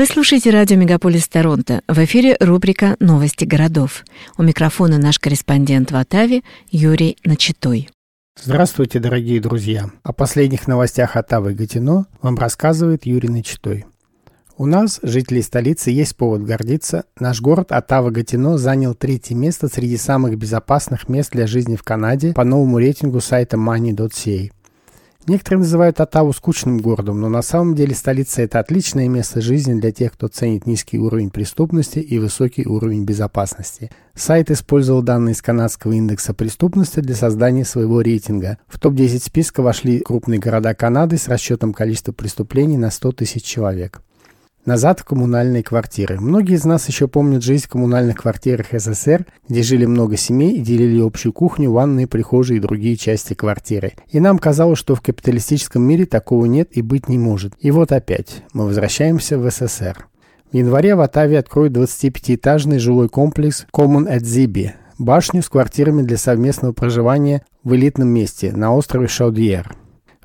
Вы слушаете радио «Мегаполис Торонто». В эфире рубрика «Новости городов». У микрофона наш корреспондент в Оттаве Юрий Начитой. Здравствуйте, дорогие друзья! О последних новостях Оттавы и Гатино вам рассказывает Юрий Начитой. У нас, жителей столицы, есть повод гордиться. Наш город Оттава-Гатино занял третье место среди самых безопасных мест для жизни в Канаде по новому рейтингу сайта money.ca. Некоторые называют Оттаву скучным городом, но на самом деле столица – это отличное место жизни для тех, кто ценит низкий уровень преступности и высокий уровень безопасности. Сайт использовал данные из канадского индекса преступности для создания своего рейтинга. В топ-10 списка вошли крупные города Канады с расчетом количества преступлений на 100 тысяч человек. Назад в коммунальные квартиры. Многие из нас еще помнят жизнь в коммунальных квартирах СССР, где жили много семей и делили общую кухню, ванные, прихожие и другие части квартиры. И нам казалось, что в капиталистическом мире такого нет и быть не может. И вот опять, мы возвращаемся в СССР. В январе в Атаве откроют 25-этажный жилой комплекс Common at Zibi, башню с квартирами для совместного проживания в элитном месте на острове Шаудьер.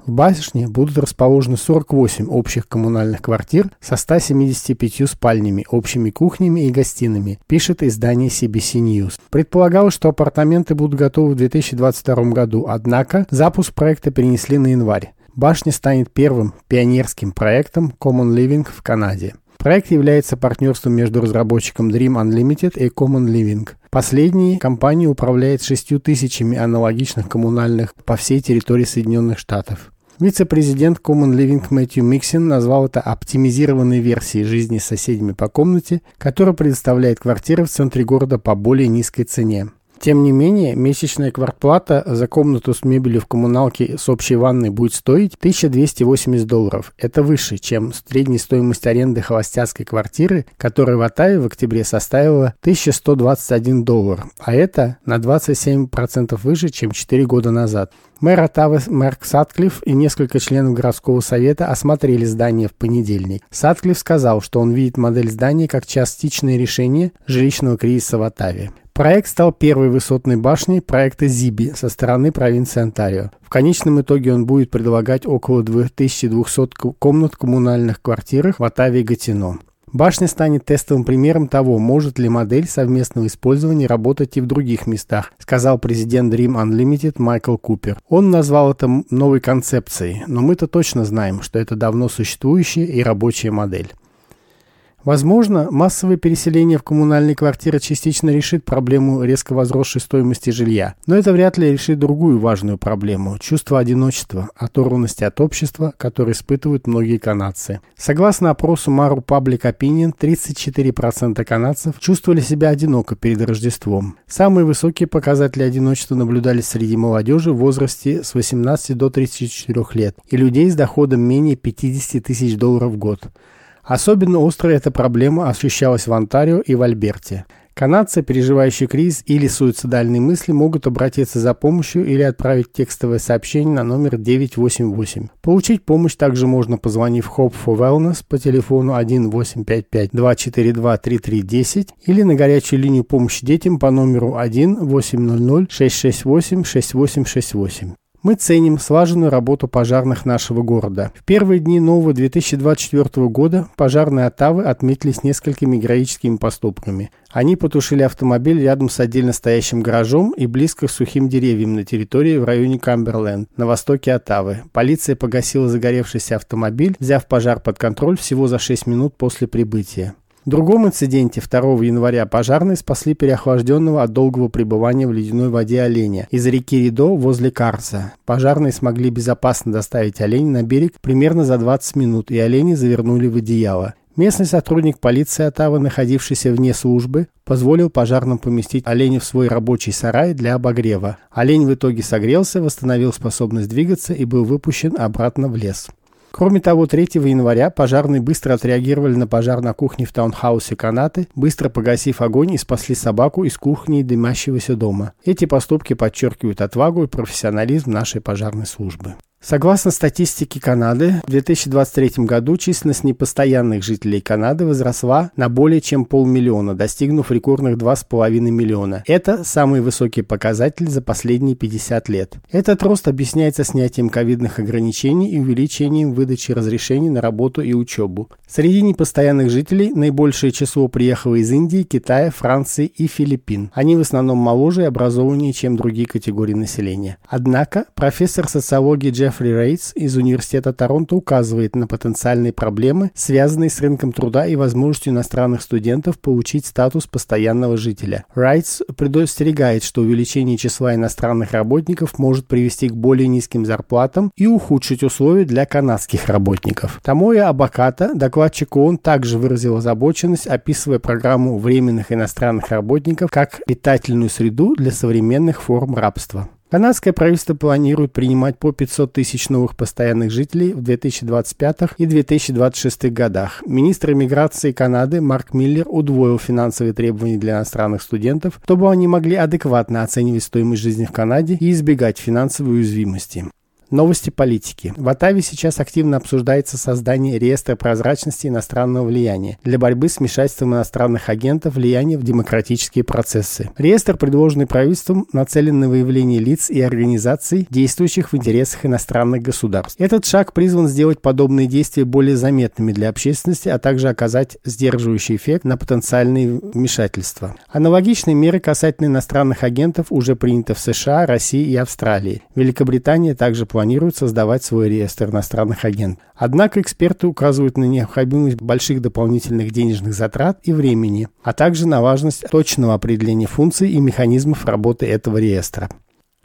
В башне будут расположены 48 общих коммунальных квартир со 175 спальнями, общими кухнями и гостиными, пишет издание CBC News. Предполагалось, что апартаменты будут готовы в 2022 году, однако запуск проекта перенесли на январь. Башня станет первым пионерским проектом Common Living в Канаде. Проект является партнерством между разработчиком Dream Unlimited и Common Living. Последний компания управляет шестью тысячами аналогичных коммунальных по всей территории Соединенных Штатов. Вице-президент Common Living Мэтью Миксин назвал это оптимизированной версией жизни с соседями по комнате, которая предоставляет квартиры в центре города по более низкой цене. Тем не менее, месячная квартплата за комнату с мебелью в коммуналке с общей ванной будет стоить 1280 долларов. Это выше, чем средняя стоимость аренды холостяцкой квартиры, которая в Атаве в октябре составила 1121 доллар, а это на 27% выше, чем 4 года назад. Мэр Оттавы Марк Сатклифф и несколько членов городского совета осмотрели здание в понедельник. Сатклифф сказал, что он видит модель здания как частичное решение жилищного кризиса в Оттаве. Проект стал первой высотной башней проекта Зиби со стороны провинции Онтарио. В конечном итоге он будет предлагать около 2200 комнат в коммунальных квартирах в Оттаве и Гатино. Башня станет тестовым примером того, может ли модель совместного использования работать и в других местах, сказал президент Dream Unlimited Майкл Купер. Он назвал это новой концепцией, но мы-то точно знаем, что это давно существующая и рабочая модель. Возможно, массовое переселение в коммунальные квартиры частично решит проблему резко возросшей стоимости жилья, но это вряд ли решит другую важную проблему – чувство одиночества, оторванности от общества, которое испытывают многие канадцы. Согласно опросу Maru Public Opinion, 34% канадцев чувствовали себя одиноко перед Рождеством. Самые высокие показатели одиночества наблюдались среди молодежи в возрасте с 18 до 34 лет и людей с доходом менее 50 тысяч долларов в год. Особенно острая эта проблема ощущалась в Онтарио и в Альберте. Канадцы, переживающие кризис или суицидальные мысли, могут обратиться за помощью или отправить текстовое сообщение на номер 988. Получить помощь также можно, позвонив Hope for Wellness по телефону 1-855-242-3310 или на горячую линию помощи детям по номеру 1-800-668-6868. Мы ценим слаженную работу пожарных нашего города. В первые дни нового 2024 года пожарные Оттавы отметились несколькими героическими поступками. Они потушили автомобиль рядом с отдельно стоящим гаражом и близко к сухим деревьям на территории в районе Камберленд, на востоке Оттавы. Полиция погасила загоревшийся автомобиль, взяв пожар под контроль всего за 6 минут после прибытия. В другом инциденте 2 января пожарные спасли переохлажденного от долгого пребывания в ледяной воде оленя из реки Ридо возле Карса. Пожарные смогли безопасно доставить оленя на берег примерно за 20 минут, и олени завернули в одеяло. Местный сотрудник полиции Оттавы, находившийся вне службы, позволил пожарным поместить оленя в свой рабочий сарай для обогрева. Олень в итоге согрелся, восстановил способность двигаться и был выпущен обратно в лес. Кроме того, 3 января пожарные быстро отреагировали на пожар на кухне в таунхаусе Канаты, быстро погасив огонь и спасли собаку из кухни дымящегося дома. Эти поступки подчеркивают отвагу и профессионализм нашей пожарной службы. Согласно статистике Канады, в 2023 году численность непостоянных жителей Канады возросла на более чем полмиллиона, достигнув рекордных 2,5 миллиона. Это самый высокий показатель за последние 50 лет. Этот рост объясняется снятием ковидных ограничений и увеличением выдачи разрешений на работу и учебу. Среди непостоянных жителей наибольшее число приехало из Индии, Китая, Франции и Филиппин. Они в основном моложе и образованнее, чем другие категории населения. Однако профессор социологии Джефф Джеффри Рейтс из Университета Торонто указывает на потенциальные проблемы, связанные с рынком труда и возможностью иностранных студентов получить статус постоянного жителя. Рейтс предостерегает, что увеличение числа иностранных работников может привести к более низким зарплатам и ухудшить условия для канадских работников. Тамоя Абаката, докладчик ООН, также выразил озабоченность, описывая программу временных иностранных работников как питательную среду для современных форм рабства. Канадское правительство планирует принимать по 500 тысяч новых постоянных жителей в 2025 и 2026 годах. Министр иммиграции Канады Марк Миллер удвоил финансовые требования для иностранных студентов, чтобы они могли адекватно оценивать стоимость жизни в Канаде и избегать финансовой уязвимости. Новости политики. В Атаве сейчас активно обсуждается создание реестра прозрачности иностранного влияния для борьбы с вмешательством иностранных агентов влияния в демократические процессы. Реестр, предложенный правительством, нацелен на выявление лиц и организаций, действующих в интересах иностранных государств. Этот шаг призван сделать подобные действия более заметными для общественности, а также оказать сдерживающий эффект на потенциальные вмешательства. Аналогичные меры касательно иностранных агентов уже приняты в США, России и Австралии. Великобритания также планирует создавать свой реестр иностранных агентов. Однако эксперты указывают на необходимость больших дополнительных денежных затрат и времени, а также на важность точного определения функций и механизмов работы этого реестра.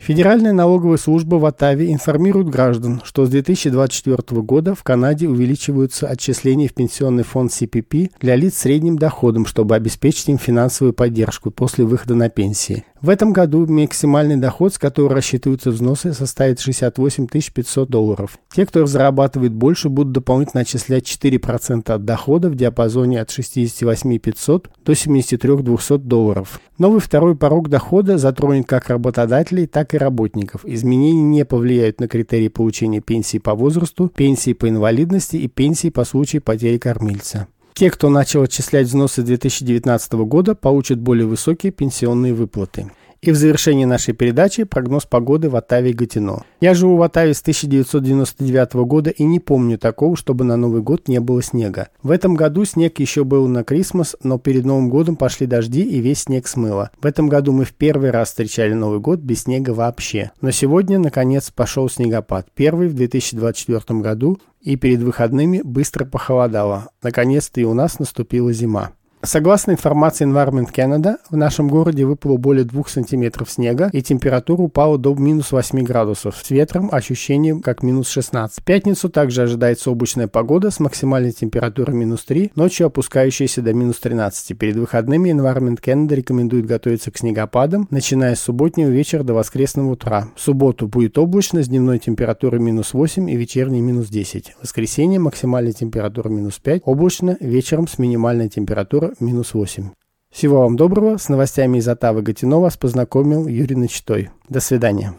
Федеральная налоговая служба в Оттаве информирует граждан, что с 2024 года в Канаде увеличиваются отчисления в пенсионный фонд CPP для лиц с средним доходом, чтобы обеспечить им финансовую поддержку после выхода на пенсии. В этом году максимальный доход, с которого рассчитываются взносы, составит 68 500 долларов. Те, кто зарабатывает больше, будут дополнительно отчислять 4% от дохода в диапазоне от 68 500 до 73 200 долларов. Новый второй порог дохода затронет как работодателей, так и работников. Изменения не повлияют на критерии получения пенсии по возрасту, пенсии по инвалидности и пенсии по случаю потери кормильца. Те, кто начал отчислять взносы 2019 года, получат более высокие пенсионные выплаты. И в завершении нашей передачи прогноз погоды в Оттаве и Гатино. Я живу в Оттаве с 1999 года и не помню такого, чтобы на Новый год не было снега. В этом году снег еще был на Крисмас, но перед Новым годом пошли дожди и весь снег смыло. В этом году мы в первый раз встречали Новый год без снега вообще. Но сегодня, наконец, пошел снегопад. Первый в 2024 году и перед выходными быстро похолодало. Наконец-то и у нас наступила зима. Согласно информации Environment Canada, в нашем городе выпало более 2 сантиметров снега и температура упала до минус 8 градусов, с ветром ощущением как минус 16. В пятницу также ожидается облачная погода с максимальной температурой минус 3, ночью опускающейся до минус 13. Перед выходными Environment Canada рекомендует готовиться к снегопадам, начиная с субботнего вечера до воскресного утра. В субботу будет облачно с дневной температурой минус 8 и вечерней минус 10. В воскресенье максимальная температура минус 5, облачно, вечером с минимальной температурой минус 8. Всего вам доброго. С новостями из Отавы Гатино вас познакомил Юрий Начитой. До свидания.